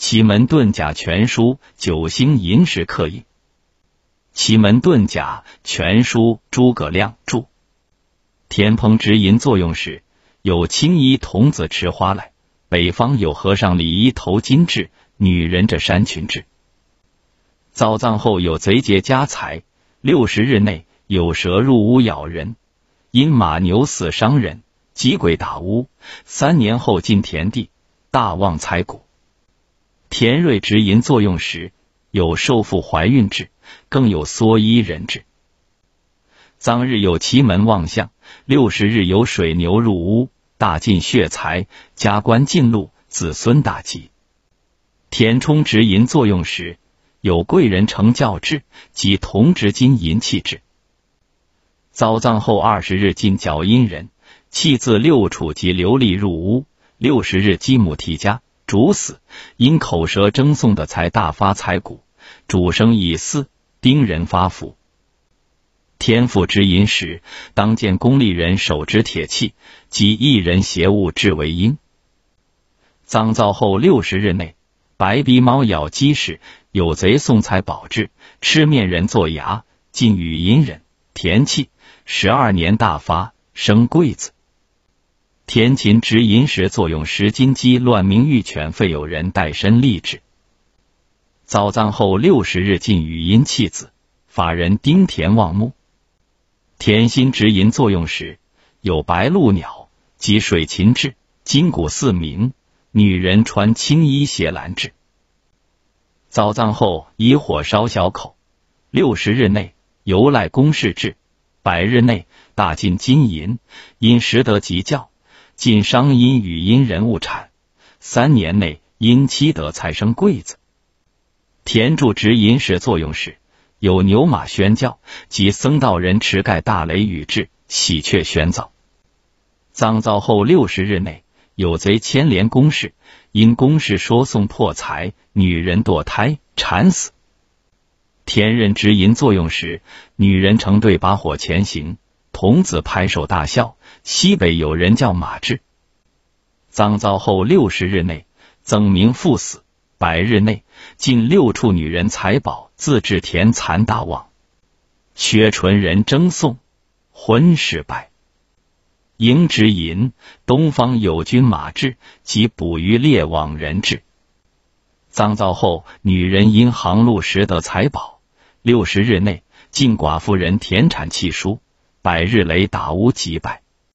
奇门遁甲全书九星寅时刻印。奇门遁甲全书诸葛亮著。天蓬直银作用时，有青衣童子持花来；北方有和尚礼衣头巾制，女人着山裙制。早葬后有贼劫家财，六十日内有蛇入屋咬人，因马牛死伤人，吉鬼打屋，三年后进田地，大旺财谷。田瑞直寅作用时，有受妇怀孕制，更有缩衣人制。当日有奇门旺相，六十日有水牛入屋，大进血财，加官进禄，子孙大吉。田冲直银作用时，有贵人成教制及铜直金银器制。早葬后二十日进脚阴人，气自六处及流利入屋，六十日鸡母啼家。主死，因口舌争讼的才大发财谷；主生以私，丁人发福。天赋之阴时，当见功利人手执铁器，及一人邪物至为阴。葬灶后六十日内，白鼻猫咬鸡时，有贼送财宝至，吃面人做牙，尽与阴人田气，十二年大发，生贵子。田琴直寅时作用十金鸡乱鸣玉犬废有人代身立志。早葬后六十日进语音弃子，法人丁田望木。田心直寅作用时有白鹭鸟及水禽至，金鼓四鸣，女人穿青衣斜蓝至。早葬后以火烧小口，六十日内由赖公事至，百日内大进金银，因时得吉教。晋商阴与阴人物产，三年内因妻得财生贵子。田柱直寅时作用时，有牛马宣教及僧道人持盖大雷雨至，喜鹊宣造。葬造后六十日内，有贼牵连公事，因公事说送破财，女人堕胎产死。天任直寅作用时，女人成对把火前行。童子拍手大笑。西北有人叫马志，葬灶后六十日内，曾明赴死，百日内近六处女人财宝自制田蚕大旺。薛纯人争讼，婚事败。迎之寅，东方有军马志及捕鱼猎网人质。葬造后，女人因航路时得财宝，六十日内进寡妇人田产契书。百日雷打无几百。